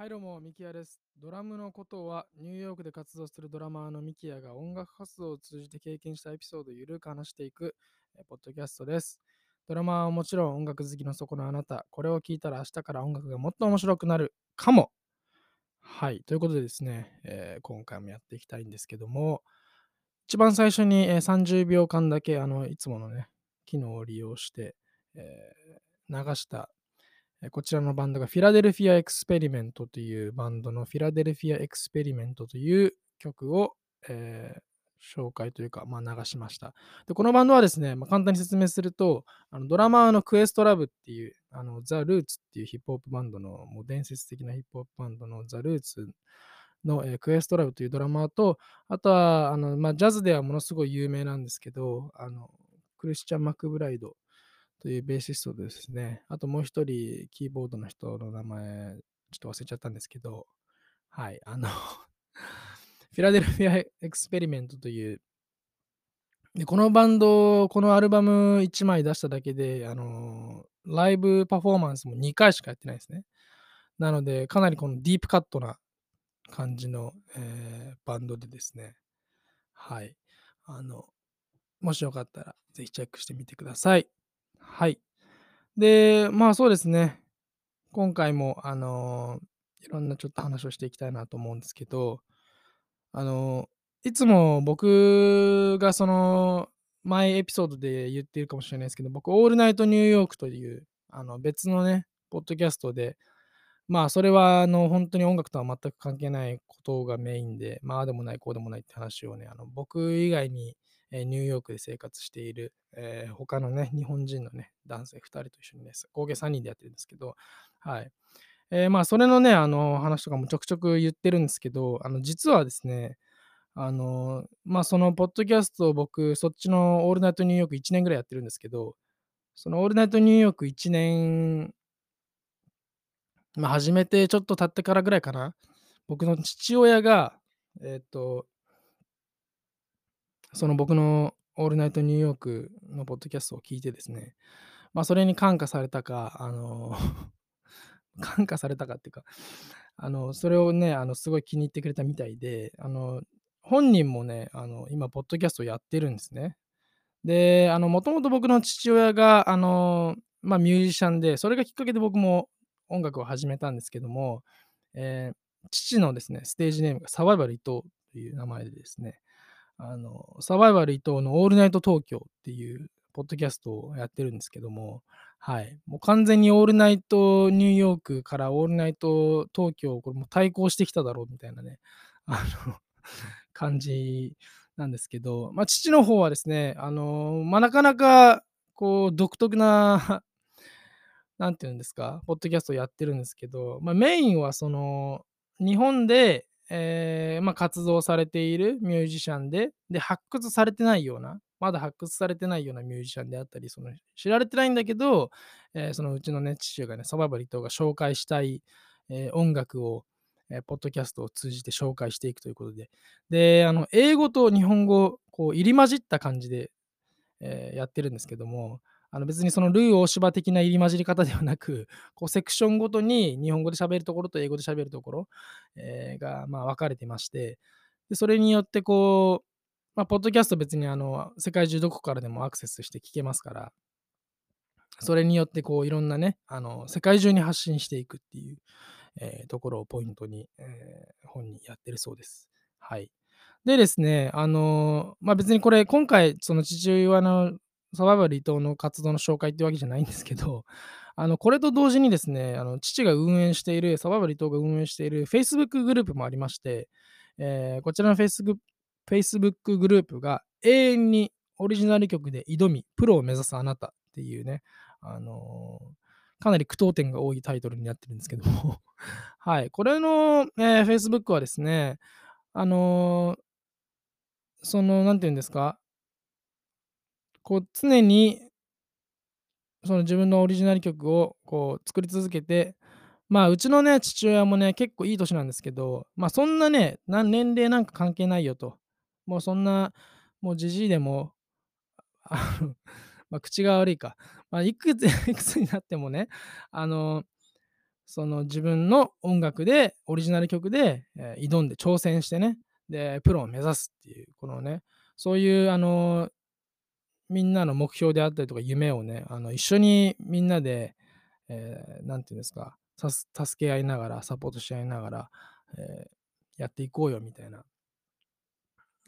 はいどうも、ミキヤです。ドラムのことは、ニューヨークで活動するドラマーのミキヤが音楽活動を通じて経験したエピソードをゆるく話していく、えーポッドキャストです。ドラマーはもちろん音楽好きのそこのあなた、これを聞いたら明日から音楽がもっと面白くなるかも。はい、ということでですね、えー今回もやっていきたいんですけども、一番最初に、え30秒間だけあのいつものね、機能を利用して、えー流したこちらのバンドがフィラデルフィア・エクスペリメントというバンドのフィラデルフィア・エクスペリメントという曲を、えー紹介というか、まあ、流しました。でこのバンドはですね、まあ、簡単に説明すると、あのドラマーのクエストラブっていう、あのザ・ルーツっていうヒップホップバンドの、もう伝説的なヒップホップバンドのザ・ルーツの、えークエストラブというドラマーと、あとはあの、まあ、ジャズではものすごい有名なんですけど、あのクリスチャン・マクブライドというベーシストですね。あともう一人、キーボードの人の名前、ちょっと忘れちゃったんですけど、はい、あの、フィラデルフィア・エクスペリメントという、でこのバンド、このアルバム1枚出しただけで、あの、ライブパフォーマンスも2回しかやってないですね。なので、かなりこのディープカットな感じの、えーバンドでですね、はい、あの、もしよかったら、ぜひチェックしてみてください。はい。で、まあそうですね。今回も、あのいろんなちょっと話をしていきたいなと思うんですけど、あのいつも僕がその、前エピソードで言ってるかもしれないですけど、僕、オールナイトニューヨークという、あの別のね、ポッドキャストで、まあそれはあの本当に音楽とは全く関係ないことがメインで、まあああでもない、こうでもないって話をね、あの僕以外に、えニューヨークで生活している、えー他のね、日本人のね、男性2人と一緒にね、合計3人でやってるんですけど、はい。えーまあ、それのね、あの話とかもちょくちょく言ってるんですけど、あの実はですね、あのまあ、そのポッドキャストを僕、そっちのオールナイトニューヨーク1年ぐらいやってるんですけど、そのオールナイトニューヨーク1年、まあ、始めてちょっと経ってからぐらいかな、僕の父親が、えっ、と、その僕のオールナイトニューヨークのポッドキャストを聞いてですね、まあ、それに感化されたか、あの、感化されたかっていうか、あの、それをね、あの、すごい気に入ってくれたみたいで、あの、本人もね、あの、今、ポッドキャストをやってるんですね。で、あの、もともと僕の父親が、あの、まあ、ミュージシャンで、それがきっかけで僕も音楽を始めたんですけども、えー父のですね、ステージネームがサバイバル伊藤という名前でですね、あの、サバイバル伊藤のオールナイト東京っていうポッドキャストをやってるんですけども、はい。もう完全にオールナイトニューヨークからオールナイト東京、これも対抗してきただろうみたいなね、あの、感じなんですけど、まあ、父の方はですね、あの、まあ、なかなか、こう、独特な、なんていうんですか、ポッドキャストをやってるんですけど、まあ、メインはその、日本で、えーまあ、活動されているミュージシャンで、で、発掘されてないような、まだ発掘されてないようなミュージシャンであったり、その知られてないんだけど、えーそのうちのね、父親がね、サバイバル伊藤が紹介したい、えー音楽を、えーポッドキャストを通じて紹介していくということで、で、あの、英語と日本語、こう、入り混じった感じで、えやってるんですけども、あの別にそのルー大芝的な入り混じり方ではなく、こうセクションごとに日本語で喋るところと英語で喋るところ、えーが、まあ、分かれてまして、でそれによってこう、まあ、ポッドキャスト別にあの世界中どこからでもアクセスして聞けますから、それによってこういろんなね、あの世界中に発信していくっていう、えーところをポイントに、えー本にやってるそうです。はい。でですね、あのまあ、別にこれ今回その父親のサバイバル伊藤の活動の紹介ってわけじゃないんですけど、あのこれと同時にですね、あの父が運営している、サバイバル伊藤が運営している Facebook グループもありまして、えーこちらの Facebook, Facebook グループが永遠にオリジナル曲で挑み、プロを目指すあなたっていうね、あのかなり句読点が多いタイトルになってるんですけども、はい、これの、えー Facebook はですね、あのその、なんていうんですか、こう常にその自分のオリジナル曲をこう作り続けて、まあうちのね、父親もね、結構いい年なんですけど、まあそんなね、な年齢なんか関係ないよと。もうそんな、もうじじいでも、まあ口が悪いか。まあいくつ、いくつになってもね、あの、その自分の音楽で、オリジナル曲で、えー挑んで挑戦してね、で、プロを目指すっていう、このね、そういうあの、みんなの目標であったりとか夢をね、あの一緒にみんなで、えーていうんですか、助け合いながら、サポートし合いながら、えーやっていこうよみたいな、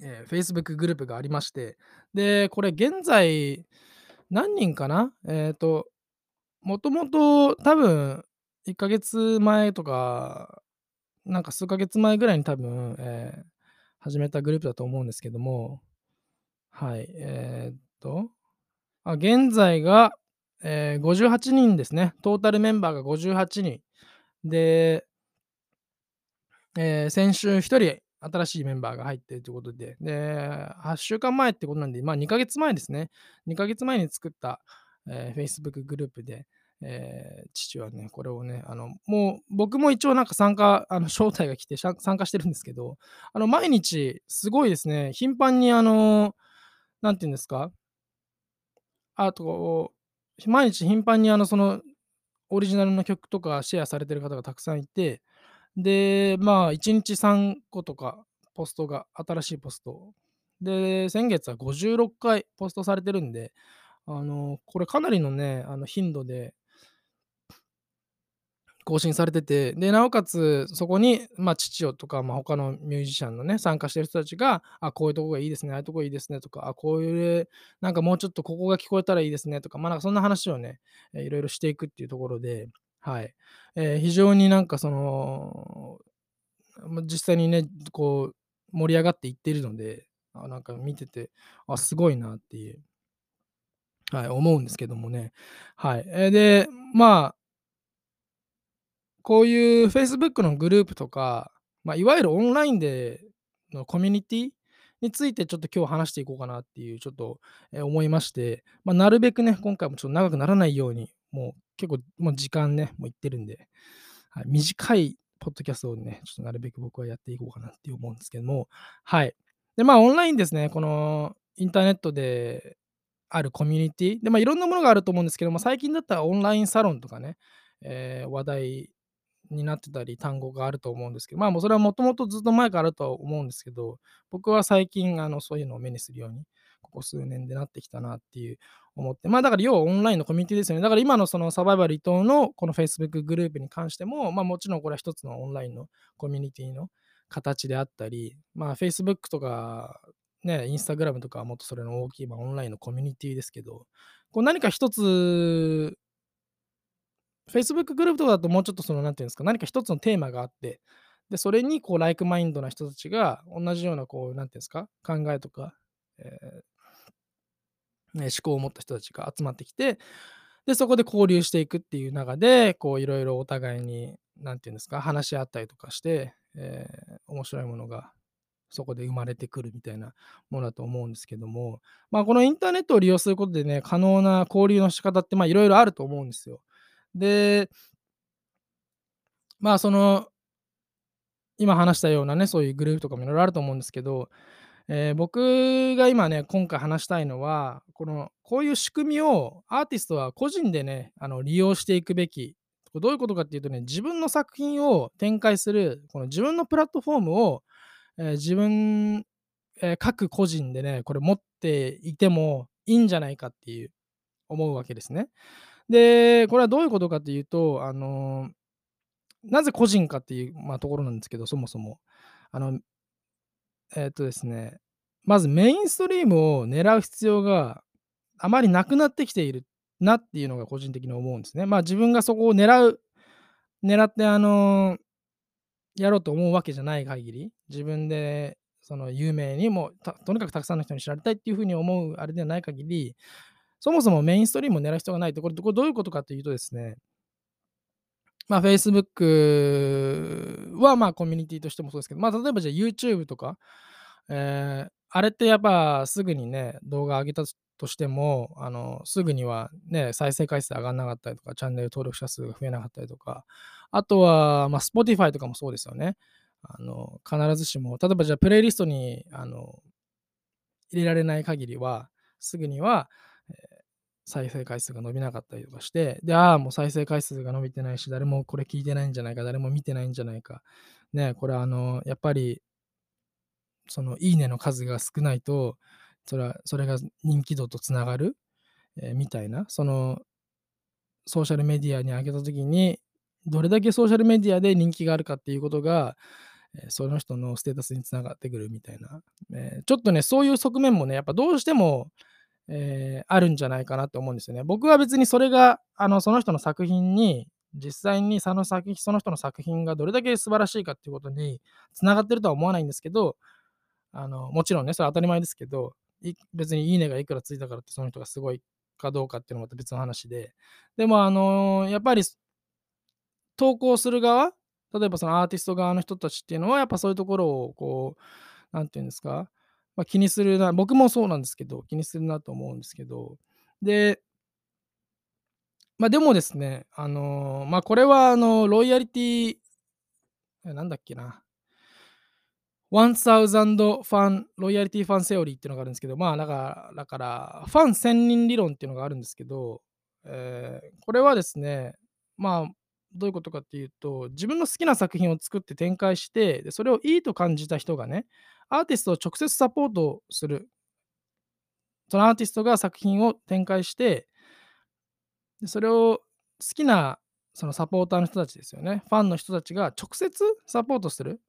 えー Facebook グループがありまして、で、これ現在、何人かなえっ、と、もともと多分、1ヶ月前とか、なんか数ヶ月前ぐらいに多分、えー始めたグループだと思うんですけども、はい、えーと、あ現在が、えー58人ですね。トータルメンバーが58人。で、えー先週1人新しいメンバーが入っているということで、で、8週間前ってことなんで、まあ2ヶ月前ですね。2ヶ月前に作った、えー Facebook グループで、えー父はね、これをね、あの、もう僕も一応なんか参加、あの、招待が来て参加してるんですけど、あの、毎日すごいですね、頻繁にあの、なんていうんですか、あと、毎日頻繁にあの、その、オリジナルの曲とかシェアされてる方がたくさんいて、で、まあ、1日3個とかポストが、新しいポスト。で、先月は56回ポストされてるんで、あの、これかなりのね、あの頻度で更新されてて、で、なおかつ、そこに、まあ、父よとか、まあ、他のミュージシャンのね、参加してる人たちが、あ、こういうとこがいいですね、ああいうとこいいですねとか、あ、こういう、なんかもうちょっとここが聞こえたらいいですねとか、まあ、なんかそんな話をね、いろいろしていくっていうところで、はい。えー非常になんかその、実際にね、こう、盛り上がっていってるので、あなんか見てて、あ、すごいなっていう、はい、思うんですけどもね。はい。えーで、まあ、こういう Facebook のグループとか、まあ、いわゆるオンラインでのコミュニティについてちょっと今日話していこうかなっていうちょっと、思いまして、まあ、なるべくね、今回もちょっと長くならないように、もう結構もう時間ね、もういってるんで、はい、短いポッドキャストをね、ちょっとなるべく僕はやっていこうかなって思うんですけども、はい。で、まあ、オンラインですね、このインターネットであるコミュニティで、まあ、いろんなものがあると思うんですけども、最近だったらオンラインサロンとかね、えー話題になってたり、単語があると思うんですけど、まあ、もうそれはもともとずっと前からあるとは思うんですけど、僕は最近、あの、そういうのを目にするように、ここ数年でなってきたなっていう思って、まあ、だから要はオンラインのコミュニティですよね。だから今のそのサバイバル伊藤のこの Facebook グループに関しても、まあ、もちろんこれは一つのオンラインのコミュニティの形であったり、まあ、Facebook とか、ね、Instagram とかはもっとそれの大きい、まあ、オンラインのコミュニティですけど、こう何か一つ Facebook グループとかだともうちょっとその、なんていうんですか、何か一つのテーマがあって、で、それにこう、ライクマインドな人たちが同じようなこう、なんていうんですか、考えとか、えーね、思考を持った人たちが集まってきて、で、そこで交流していくっていう中で、こう、いろいろお互いに、なんていうんですか、話し合ったりとかして、えー面白いものがそこで生まれてくるみたいなものだと思うんですけども、まあ、このインターネットを利用することでね、可能な交流の仕方って、まあ、いろいろあると思うんですよ。で、まあ、その、今話したようなね、そういうグループとかもいろいろあると思うんですけど、えー僕が今ね、今回話したいのは、この、こういう仕組みをアーティストは個人でね、あの利用していくべき。どういうことかっていうとね、自分の作品を展開する、この自分のプラットフォームを、えー自分、えー各個人でね、これ持っていてもいいんじゃないかっていう思うわけですね。で、これはどういうことかっていうと、あのなぜ個人かっていう、まあ、ところなんですけど、そもそも。あの、えーっとですね、まずメインストリームを狙う必要があまりなくなってきているなっていうのが個人的に思うんですね。まあ自分がそこを狙う、狙ってあのやろうと思うわけじゃない限り、自分でその有名にもたとにかくたくさんの人に知られたいっていうふうに思うあれではない限り、そもそもメインストリームを狙う必要がないと、これこれどういうことかというとですね、まあ、Facebook はまあコミュニティとしてもそうですけど、まあ、例えばじゃあ YouTube とか、えーあれってやっぱすぐにね、動画上げたとしても、あのすぐにはね、再生回数上がんなかったりとか、チャンネル登録者数が増えなかったりとか、あとは、まあ、Spotify とかもそうですよね。あの必ずしも、例えばじゃあプレイリストにあの入れられない限りは、すぐには、再生回数が伸びなかったりとかして、で、ああ、もう再生回数が伸びてないし、誰もこれ聞いてないんじゃないか、誰も見てないんじゃないか。ね、これあの、やっぱり、その、いいねの数が少ないと、それは、それが人気度とつながる、えーみたいな、その、ソーシャルメディアに上げたときに、どれだけソーシャルメディアで人気があるかっていうことが、えその人のステータスにつながってくるみたいな、えちょっとね、そういう側面もね、やっぱどうしても、えーあるんじゃないかなと思うんですよね。僕は別にそれが、あの、その人の作品に、実際にその作品その人の作品がどれだけ素晴らしいかっていうことにつながってるとは思わないんですけど、あの、もちろんね、それは当たり前ですけど、別にいいねがいくらついたからってその人がすごいかどうかっていうのはまた別の話で、でも、あの、やっぱり投稿する側、例えばそのアーティスト側の人たちっていうのは、やっぱそういうところをこう、なんていうんですか、まあ、気にするな、僕もそうなんですけど、気にするなと思うんですけど、で、まあ、でもですね、あの、まあ、これはあの、ロイヤリティ、なんだっけな、1000ファン、ロイヤリティファンセオリーっていうのがあるんですけど、まあ、だから、だからファン1000人理論っていうのがあるんですけど、えーこれはですね、まあ、どういうことかっていうと、自分の好きな作品を作って展開して、でそれをいいと感じた人がね、アーティストを直接サポートする。そのアーティストが作品を展開して、それを好きなそのサポーターの人たちですよね。ファンの人たちが直接サポートする。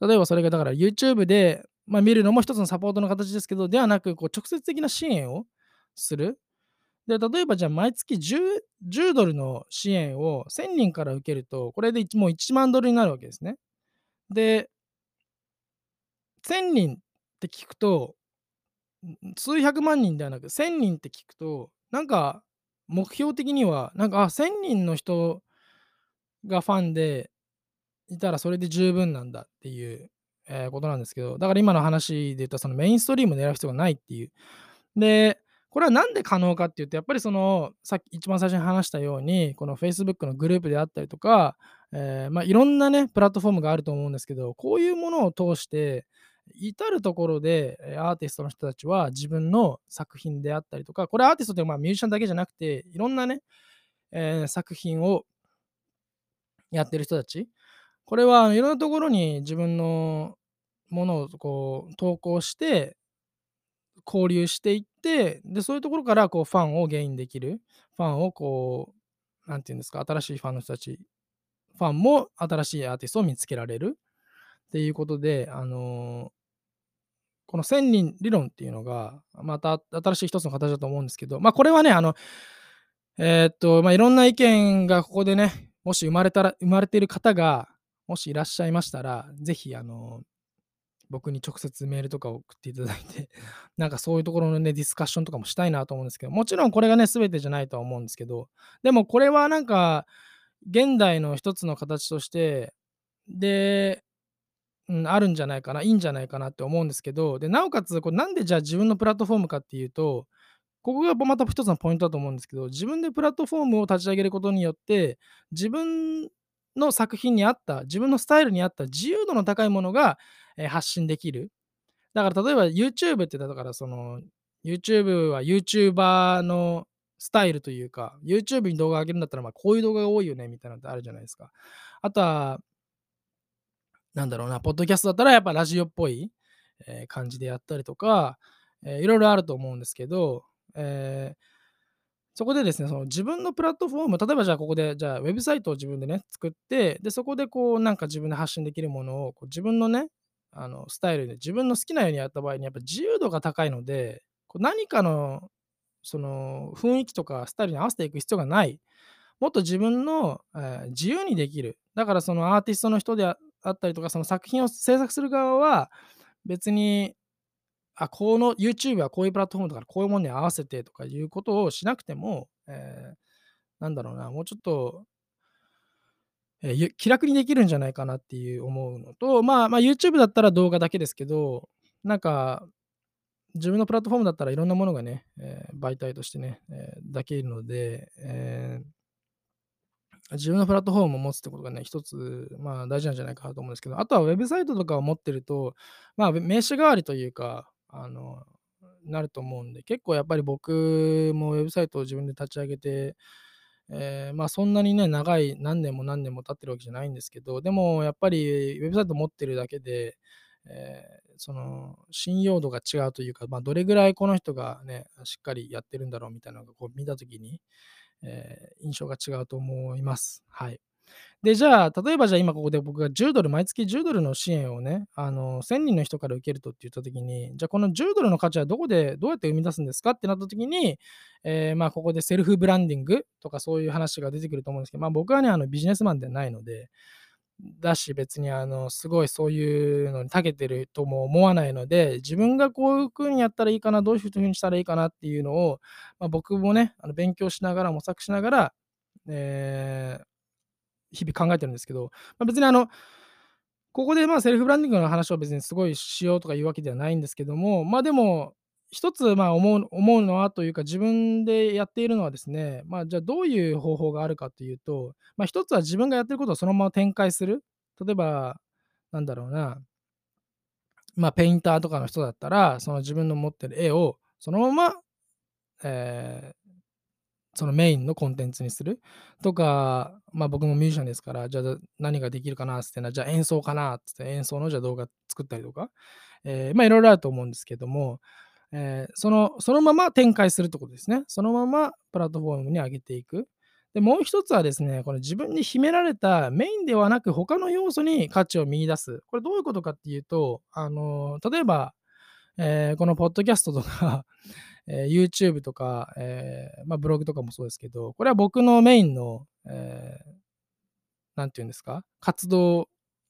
例えばそれがだから YouTube で、まあ、見るのも一つのサポートの形ですけど、ではなくこう直接的な支援をする。で、例えばじゃあ毎月 10, 10ドルの支援を1000人から受けると、これでもう1万ドルになるわけですね。で、1000人って聞くと、数百万人ではなく1000人って聞くと、なんか目標的には、なんか、あ、1000人の人がファンでいたらそれで十分なんだっていう、えーことなんですけど、だから今の話で言ったそのメインストリームを狙う必要がないっていう。で、これはなんで可能かっていうと、やっぱりその、さっき一番最初に話したように、この Facebook のグループであったりとか、えーまあ、いろんなね、プラットフォームがあると思うんですけど、こういうものを通して、至るところでアーティストの人たちは自分の作品であったりとか、これアーティストってまあミュージシャンだけじゃなくて、いろんなね、えー作品をやってる人たち、これはいろんなところに自分のものをこう投稿して、交流していって、で、そういうところからこうファンをゲインできる、ファンをこう、なんていうんですか、新しいファンの人たち、ファンも新しいアーティストを見つけられるっていうことで、あのこの1000人理論っていうのが、また新しい一つの形だと思うんですけど、まあこれはね、あの、えーっと、まあいろんな意見がここでね、もし生まれたら、生まれている方が、もしいらっしゃいましたら、ぜひ、あの、僕に直接メールとか送っていただいて、なんかそういうところのね、ディスカッションとかもしたいなと思うんですけど、もちろんこれがね、全てじゃないとは思うんですけど、でもこれはなんか、現代の一つの形として、で、うん、あるんじゃないかな、いいんじゃないかなって思うんですけど、で、なおかつ、これなんでじゃあ自分のプラットフォームかっていうと、ここがまた一つのポイントだと思うんですけど、自分でプラットフォームを立ち上げることによって、自分の作品に合った、自分のスタイルに合った自由度の高いものが、えー発信できる。だから例えば YouTube ってだからその YouTube は YouTuber のスタイルというか YouTube に動画上げるんだったらまあこういう動画が多いよねみたいなのってあるじゃないですか。あとはなんだろうな、ポッドキャストだったらやっぱラジオっぽい、えー感じでやったりとか、えーいろいろあると思うんですけど、えーそこでですね、その自分のプラットフォーム、例えばじゃあここで、じゃあウェブサイトを自分でね、作って、で、そこでこうなんか自分で発信できるものをこう自分のね、あのスタイルで自分の好きなようにやった場合にやっぱ自由度が高いので、こう何かのその雰囲気とかスタイルに合わせていく必要がない。もっと自分の、えー自由にできる。だからそのアーティストの人であったりとか、その作品を制作する側は別に、あ、この YouTube はこういうプラットフォームだからこういうものに合わせてとかいうことをしなくても、えーなんだろうな、もうちょっと、えー気楽にできるんじゃないかなっていう思うのと、まあ、まあ YouTube だったら動画だけですけど、なんか自分のプラットフォームだったらいろんなものがね、えー媒体としてね、えーできるので、えー自分のプラットフォームを持つってことがね、一つ、まあ大事なんじゃないかなと思うんですけど、あとはウェブサイトとかを持ってると、まあ名刺代わりというか、あの、なると思うんで、結構やっぱり僕もウェブサイトを自分で立ち上げて、えー、まあそんなにね、長い何年も何年も経ってるわけじゃないんですけど、でもやっぱりウェブサイト持ってるだけで、えー、その信用度が違うというか、まあ、どれぐらいこの人がね、しっかりやってるんだろうみたいなのがこう見たときに、えー、印象が違うと思います。はい。で、じゃあ、例えばじゃあ今ここで僕が10ドル、毎月10ドルの支援をね、あの、1000人の人から受けるとって言ったときに、じゃあこの10ドルの価値はどこで、どうやって生み出すんですかってなったときに、えー、まあここでセルフブランディングとかそういう話が出てくると思うんですけど、まあ僕はね、あのビジネスマンではないので、だし別にあのすごいそういうのに長けてるとも思わないので自分がこういうふうにやったらいいかなどういうふうにしたらいいかなっていうのを、まあ、僕もねあの勉強しながら模索しながら、えー、日々考えてるんですけど、まあ、別にあのここでまあセルフブランディングの話を別にすごいしようとかいうわけではないんですけどもまあでも一つまあ思う思うのはというか自分でやっているのはですね、まあ、じゃあどういう方法があるかというと、まあ、一つは自分がやってることをそのまま展開する。例えば、なんだろうな、まあ、ペインターとかの人だったら、その自分の持ってる絵をそのまま、えー、そのメインのコンテンツにする。とか、まあ僕もミュージシャンですから、じゃあ何ができるかなってな、じゃあ演奏かなって演奏のじゃあ動画作ったりとか、えー、まあいろいろあると思うんですけども、えー、そのそのまま展開するってことですね。そのままプラットフォームに上げていく。でもう一つはですね、この自分に秘められたメインではなく他の要素に価値を見出す。これどういうことかっていうと、あの、例えば、えー、このポッドキャストとか え YouTube とか、えまあ、ブログとかもそうですけど、これは僕のメインの、えなんていうんですか、活動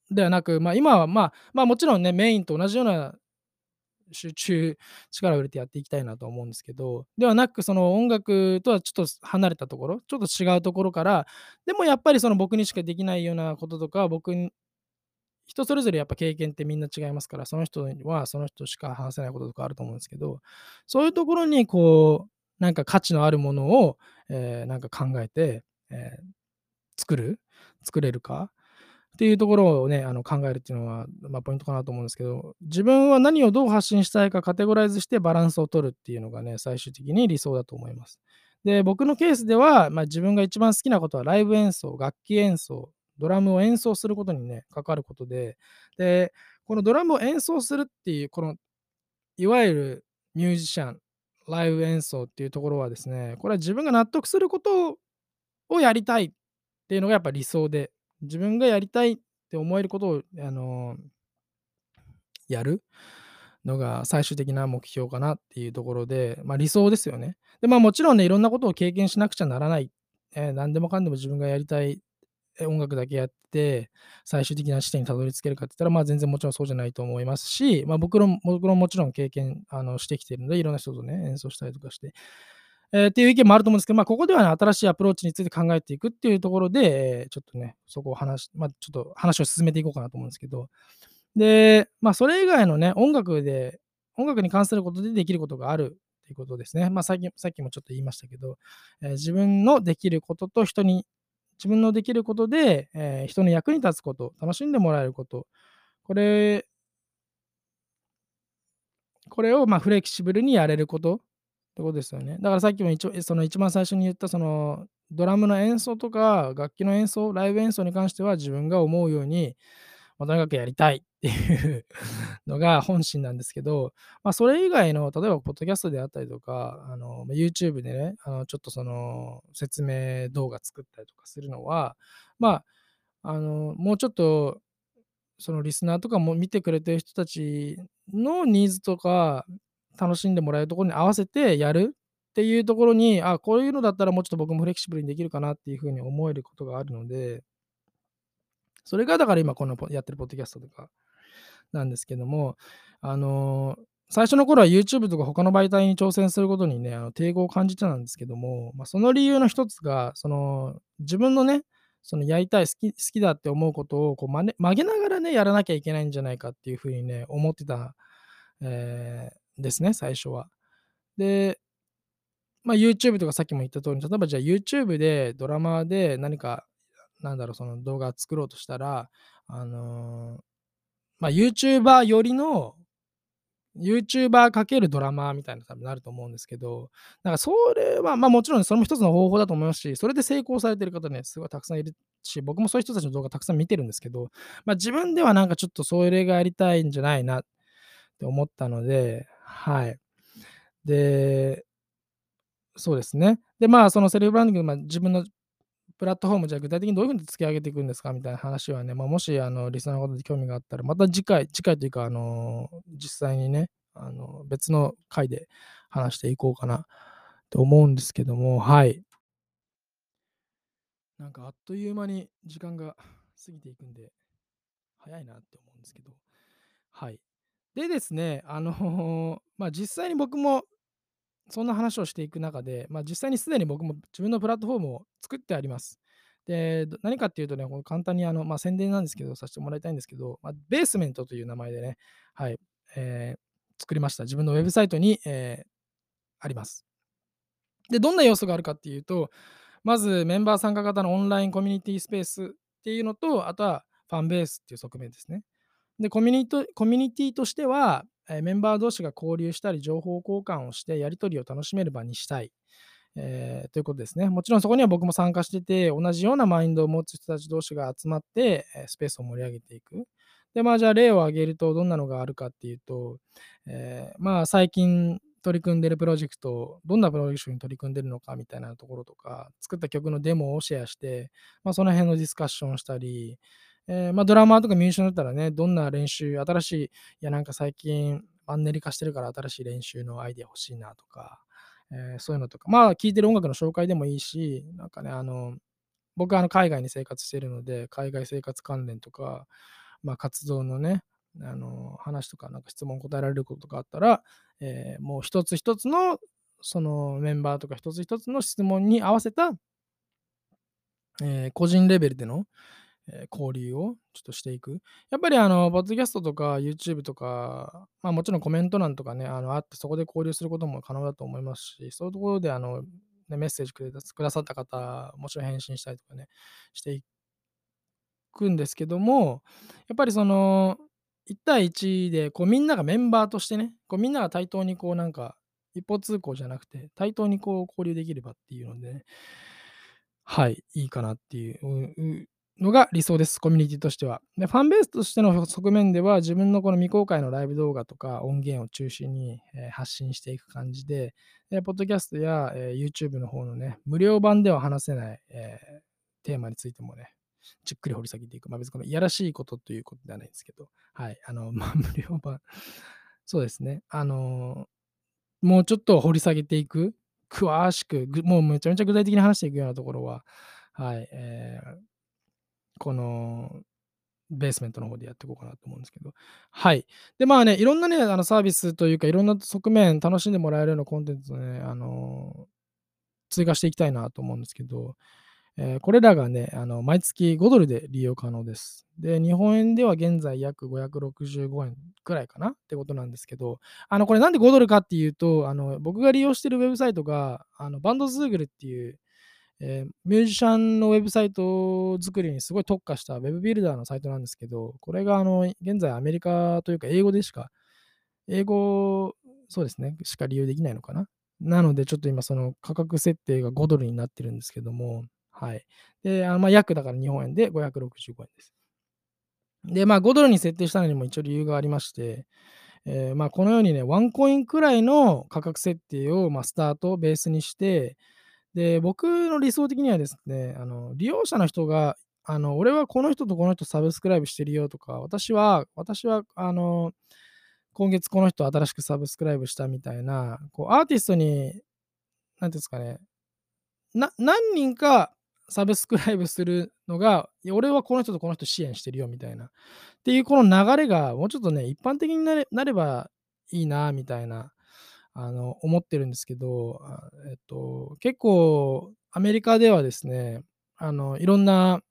ではなく、まあ、今は、まあ、まあもちろんね、メインと同じような集 中、力を入れてやっていきたいなと思うんですけど、ではなく、その音楽とはちょっと離れたところ、ちょっと違うところから、でもやっぱりその僕にしかできないようなこととか、僕に、人それぞれやっぱ経験ってみんな違いますから、その人はその人しか話せないこととかあると思うんですけど、そういうところにこう、なんか価値のあるものを、えー、なんか考えて、えー、作る、作れるか。っていうところをね、あの考えるっていうのは、まあ、ポイントかなと思うんですけど、自分は何をどう発信したいかカテゴライズしてバランスを取るっていうのがね、最終的に理想だと思います。で、僕のケースでは、まあ、自分が一番好きなことはライブ演奏、楽器演奏、ドラムを演奏することにね、関わることで、で、このドラムを演奏するっていう、この、いわゆるミュージシャン、ライブ演奏っていうところはですね、これは自分が納得することをやりたいっていうのがやっぱ理想で、自分がやりたいって思えることを、あのやるのが最終的な目標かなっていうところで、まあ、理想ですよね。で、まあもちろんね、いろんなことを経験しなくちゃならない。えー、何でもかんでも自分がやりたい音楽だけやって、最終的な地点にたどり着けるかって言ったら、まあ全然もちろんそうじゃないと思いますし、まあ僕の僕のもちろん経験あのしてきてるので、いろんな人とね、演奏したりとかして、えー、っていう意見もあると思うんですけど、まあ、ここではね、新しいアプローチについて考えていくっていうところで、えー、ちょっとね、そこを話、まあ、ちょっと話を進めていこうかなと思うんですけど、で、まあ、それ以外のね、音楽で、音楽に関することでできることがあるっていうことですね。まあ、さっきさっきもちょっと言いましたけど、えー、自分のできることと人に、自分のできることで、えー、人の役に立つこと、楽しんでもらえること、これ、これをまあフレキシブルにやれること。ってことですよね。だからさっきも一その一番最初に言ったそのドラムの演奏とか楽器の演奏、ライブ演奏に関しては自分が思うように、まあ、とにかくやりたいっていう のが本心なんですけど、まあ、それ以外の、例えば、ポッドキャストであったりとか、あの YouTube でね、あのちょっとその説明動画作ったりとかするのは、まあ、あのもうちょっと、そのリスナーとかも見てくれてる人たちのニーズとか、楽しんでもらえるところに合わせてやるっていうところに、あ、こういうのだったらもうちょっと僕もフレキシブルにできるかなっていうふうに思えることがあるので、それがだから今このやってるポッドキャストとかなんですけども、あのー、最初の頃は YouTube とか他の媒体に挑戦することにね、あの抵抗を感じてたんですけども、まあ、その理由の一つが、その自分のね、そのやりたい好き、好きだって思うことをこう曲げ曲げながらね、やらなきゃいけないんじゃないかっていうふうにね、思ってた、えー、ですね、最初は。で、まあ、YouTube とかさっきも言った通り、例えばじゃあ YouTube でドラマで何か、なんだろう、その動画作ろうとしたら、あのー、まあ、YouTuber よりの YouTuber かけるドラマみたいな多分なると思うんですけど、なんかそれは、ま、もちろんそれも一つの方法だと思いますし、それで成功されてる方ね、すごいたくさんいるし、僕もそういう人たちの動画たくさん見てるんですけど、ま、自分ではなんかちょっとそれがやりたいんじゃないなって思ったので、はい。で、そうですね。で、まあ、そのセルフブランディング、まあ、自分のプラットフォーム、じゃ具体的にどういう風に突き上げていくんですかみたいな話はね、まあ、もしあのリスナーの方で興味があったら、また次回次回というか、あの、実際にね、あの、別の回で話していこうかなと思うんですけども、はい。なんかあっという間に時間が過ぎていくんで、早いなって思うんですけど、はい。でですね、あの、まあ、実際に僕もそんな話をしていく中で、まあ、実際にすでに僕も自分のプラットフォームを作ってあります。で、何かっていうとね、この簡単にあの、まあ、宣伝なんですけど、させてもらいたいんですけど、まあ、ベースメントという名前でね、はい、えー作りました。自分のウェブサイトに、えーあります。で、どんな要素があるかっていうと、まずメンバー参加型のオンラインコミュニティスペースっていうのと、あとはファンベースっていう側面ですね。で、コミュニトコミュニティとしては、えメンバー同士が交流したり、情報交換をして、やり取りを楽しめる場にしたい。えーということですね。もちろんそこには僕も参加してて、同じようなマインドを持つ人たち同士が集まって、えスペースを盛り上げていく。で、まあ、じゃあ例を挙げるとどんなのがあるかっていうと、えーまあ、最近取り組んでるプロジェクト、どんなプロジェクトに取り組んでるのかみたいなところとか、作った曲のデモをシェアして、まあ、その辺のディスカッションをしたり、えーまあ、ドラマーとかミュージシャンだったらね、どんな練習、新しい、いや、なんか最近マンネリ化してるから新しい練習のアイデア欲しいなとか、えーそういうのとか、まあ、聴いてる音楽の紹介でもいいし、なんかね、あの、僕はあの海外に生活してるので、海外生活関連とか、まあ、活動のね、あの話とか、なんか質問答えられることがあったら、えーもう一つ一つのそのメンバーとか一つ一つの質問に合わせた、えー個人レベルでの、え交流をちょっとしていく。やっぱりあの、ポッドキャストとか YouTube とか、まあもちろんコメント欄とかね、あのあってそこで交流することも可能だと思いますし、そういうところであの、ね、メッセージくれくださった方、もちろん返信したりとかね、していくんですけども、やっぱりその、1対1でこうみんながメンバーとしてね、こうみんなが対等にこうなんか、一方通行じゃなくて、対等にこう交流できればっていうのでね、はい、いいかなっていうのが理想です、コミュニティとしては。で、ファンベースとしての側面では、自分のこの未公開のライブ動画とか音源を中心に、えー発信していく感じで、えポッドキャストや、えー YouTube の方のね、無料版では話せない、えーテーマについてもね、じっくり掘り下げていく。まあ別にこのいやらしいことということではないんですけど、はい、あの、まあ 無料版、そうですね、あのもうちょっと掘り下げていく、詳しく、もうめちゃめちゃ具体的に話していくようなところは、はい、えーこのベースメントの方でやっていこうかなと思うんですけど。はい。で、まあね、いろんなね、あのサービスというか、いろんな側面、楽しんでもらえるようなコンテンツをね、あの追加していきたいなと思うんですけど、えーこれらがね、あの毎月5ドルで利用可能です。で、日本円では現在約565円くらいかな？ってことなんですけど、あのこれなんで5ドルかっていうと、あの僕が利用してるウェブサイトが、あのバンドズーグルっていう、えーミュージシャンのウェブサイト作りにすごい特化したウェブビルダーのサイトなんですけど、これがあの現在アメリカというか英語でしか、英語、そうですね、しか利用できないのかな？なので、ちょっと今、その価格設定が5ドルになってるんですけども、はい。で、あまあ、約だから日本円で565円です。で、まあ、5ドルに設定したのにも一応理由がありまして、えーまあ、このようにね、ワンコインくらいの価格設定を、まあ、スタート、ベースにして、で、僕の理想的にはですね、あの利用者の人が、あの俺はこの人とこの人サブスクライブしてるよとか、私は、私は、あの、今月この人新しくサブスクライブしたみたいな、こうアーティストに、なんていうんですかね、な何人かサブスクライブするのが、俺はこの人とこの人支援してるよみたいな。っていうこの流れがもうちょっとね、一般的になればいいなみたいな、あの、思ってるんですけど、えっと、結構アメリカではですね、あの、いろんな、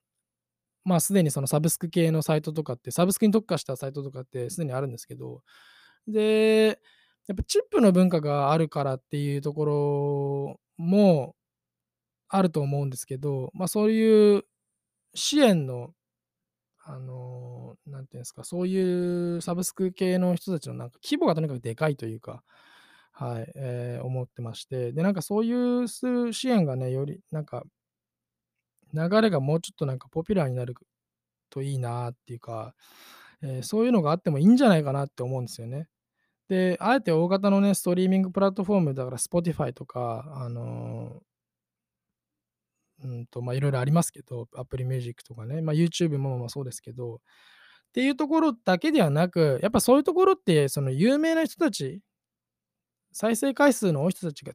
まあ、すでにそのサブスク系のサイトとかって、サブスクに特化したサイトとかってすでにあるんですけど、で、やっぱチップの文化があるからっていうところもあると思うんですけど、まあ、そういう支援の、あの、なんていうんですか、そういうサブスク系の人たちのなんか規模がとにかくでかいというか、はい、えー思ってまして、で、なんかそういう支援がね、よりなんか流れがもうちょっとなんかポピュラーになるといいなっていうか、えーそういうのがあってもいいんじゃないかなって思うんですよね。で、あえて大型のね、ストリーミングプラットフォームだから Spotify とか、あのーうんと、まあ、いろいろありますけど、Apple Music とかね、まあ、YouTube もまあそうですけど、っていうところだけではなく、やっぱそういうところって、その有名な人たち、再生回数の多い人たちが、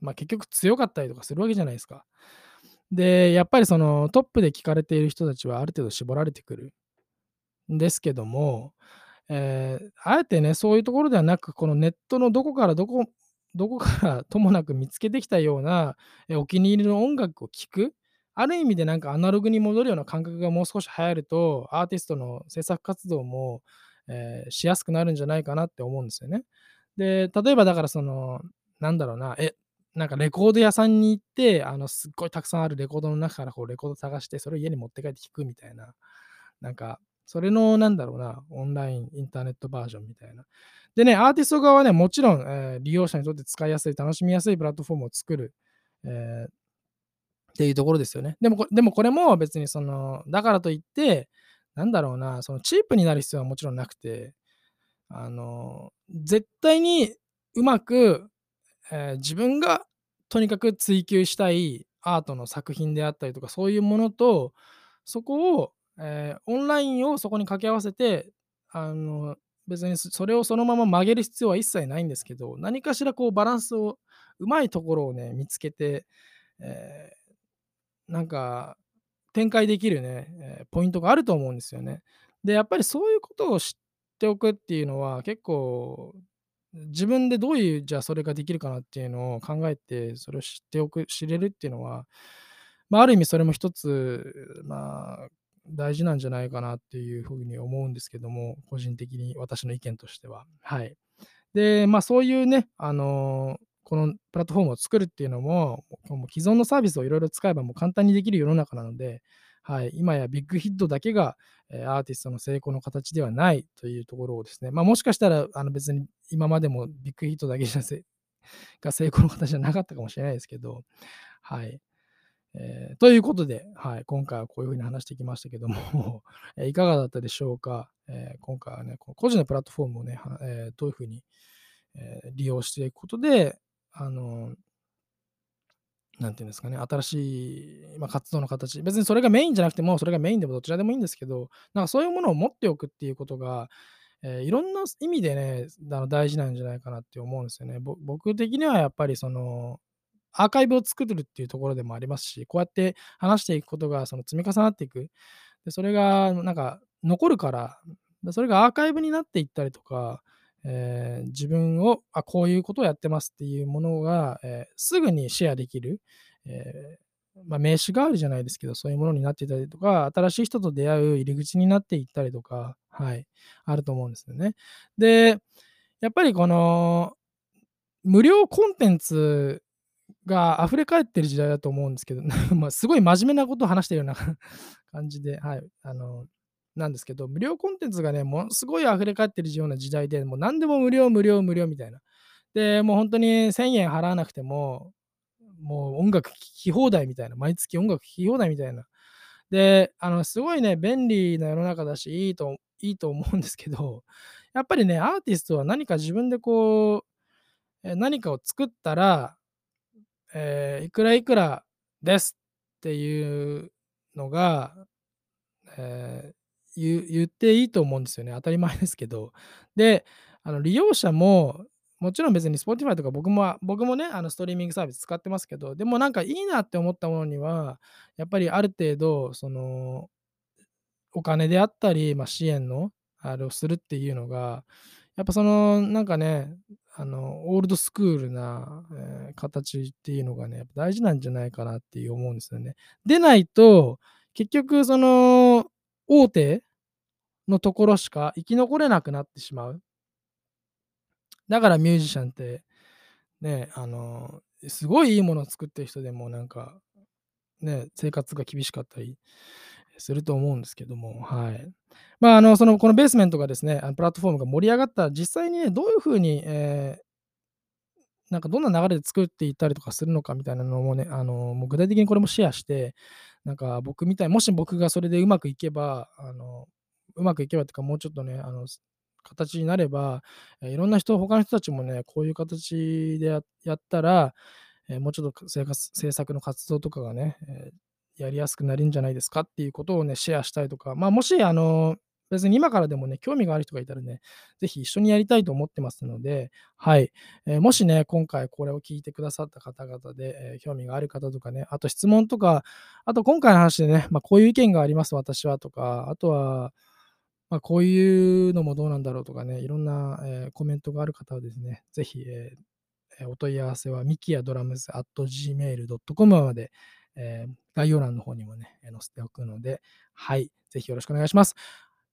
まあ、結局強かったりとかするわけじゃないですか。で、やっぱりそのトップで聞かれている人たちはある程度絞られてくるんですけども、えーあえてね、そういうところではなく、このネットのどこからどこどこからともなく見つけてきたような、えお気に入りの音楽を聴く、ある意味でなんかアナログに戻るような感覚がもう少し流行ると、アーティストの制作活動も、えーしやすくなるんじゃないかなって思うんですよね。で、例えばだからその、なんだろうな、え、なんかレコード屋さんに行って、あの、すっごいたくさんあるレコードの中からこうレコード探して、それを家に持って帰って聴くみたいな、なんか、それのなんだろうな、オンライン、インターネットバージョンみたいな。でね、アーティスト側はね、もちろん、えー利用者にとって使いやすい、楽しみやすいプラットフォームを作る、えーっていうところですよね。でもこでもこれも別にその、だからといって、なんだろうな、そのチープになる必要はもちろんなくて、あの、絶対にうまく、えー自分がとにかく追求したいアートの作品であったりとか、そういうものと、そこを、えーオンラインをそこに掛け合わせて、あの、別にそれをそのまま曲げる必要は一切ないんですけど、何かしらこうバランスを、うまいところをね、見つけて、えーなんか展開できるね、えーポイントがあると思うんですよね。で、やっぱりそういうことを知っておくっていうのは結構自分でどういうじゃあそれができるかなっていうのを考えてそれを知っておく知れるっていうのは、まあ、ある意味それも一つまあ大事なんじゃないかなっていうふうに思うんですけども個人的に私の意見としては。はい。でまあそういうねあのこのプラットフォームを作るっていうのも既存のサービスをいろいろ使えばもう簡単にできる世の中なので、はい、今やビッグヒットだけがえアーティストの成功の形ではないというところをですね、まあ、もしかしたらあの別に今までもビッグヒットだけじゃせ が成功の形じゃなかったかもしれないですけど、はい。えーということで、はい、今回はこういうふうに話してきましたけども、えいかがだったでしょうか、えー今回はね、個人のプラットフォームをね、えーどういうふうに、え利用していくことで、あのなんていうんですかね、新しい、まあ、活動の形、別にそれがメインじゃなくても、それがメインでもどちらでもいいんですけど、なんかそういうものを持っておくっていうことが、えーいろんな意味でね、あの大事なんじゃないかなって思うんですよね。僕的にはやっぱりその、アーカイブを作るっていうところでもありますし、こうやって話していくことがその積み重なっていく。でそれがなんか残るから、それがアーカイブになっていったりとか、えー自分をあこういうことをやってますっていうものが、えーすぐにシェアできる、えーまあ、名刺代わりじゃないですけど、そういうものになっていたりとか、新しい人と出会う入り口になっていったりとか、はい、あると思うんですよね。で、やっぱりこの無料コンテンツが溢れ返ってる時代だと思うんですけど、まあすごい真面目なことを話してるような 感じで、はい、あの、なんですけど、無料コンテンツがね、ものすごい溢れ返ってるような時代で、もう何でも無料、無料、無料みたいな。で、もう本当に1000円払わなくても、もう音楽聴き放題みたいな、毎月音楽聴き放題みたいな。で、あの、すごいね、便利な世の中だし、いいといいと思うんですけど、やっぱりね、アーティストは何か自分でこう、何かを作ったら、えーいくらいくらですっていうのが、えー言言っていいと思うんですよね。当たり前ですけど。で、あの利用者も、もちろん別に Spotify とか僕も僕もね、あのストリーミングサービス使ってますけど、でもなんかいいなって思ったものには、やっぱりある程度、その、お金であったり、まあ、支援の、あれをするっていうのが、やっぱその、なんかね、あの、オールドスクールな、えー形っていうのがね、やっぱ大事なんじゃないかなっていう思うんですよね。でないと、結局その、大手のところしか生き残れなくなってしまう。だからミュージシャンって、ね、あの、すごいいいものを作ってる人でもなんか、ね、生活が厳しかったりすると思うんですけども、はい。まあ、あの、その、このベースメントがですね、あの、プラットフォームが盛り上がった実際にね、どういう風に、ええなんかどんな流れで作っていったりとかするのかみたいなのもね、あの、もう具体的にこれもシェアして、なんか僕みたいもし僕がそれでうまくいけば、あの、うまくいけばっていうか、もうちょっとね、あの、形になれば、いろんな人、他の人たちもね、こういう形でややったら、え、もうちょっと生活制作の活動とかがね、え、やりやすくなるんじゃないですかっていうことをね、シェアしたりとか、まあ、もしあの、別に今からでもね、興味がある人がいたらね、ぜひ一緒にやりたいと思ってますので、はい。え、もしね、今回これを聞いてくださった方々で、え、興味がある方とかね、あと質問とか、あと今回の話でね、まあ、こういう意見があります、私はとか、あとは、まあ、こういうのもどうなんだろうとかね、いろんな、え、コメントがある方はですね、ぜひ、ええ、お問い合わせは mikiadrums@gmail.com まで、え、概要欄の方にもね、載せておくので、はい、ぜひよろしくお願いします。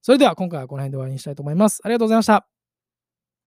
それでは今回はこの辺で終わりにしたいと思います。ありがとうございました。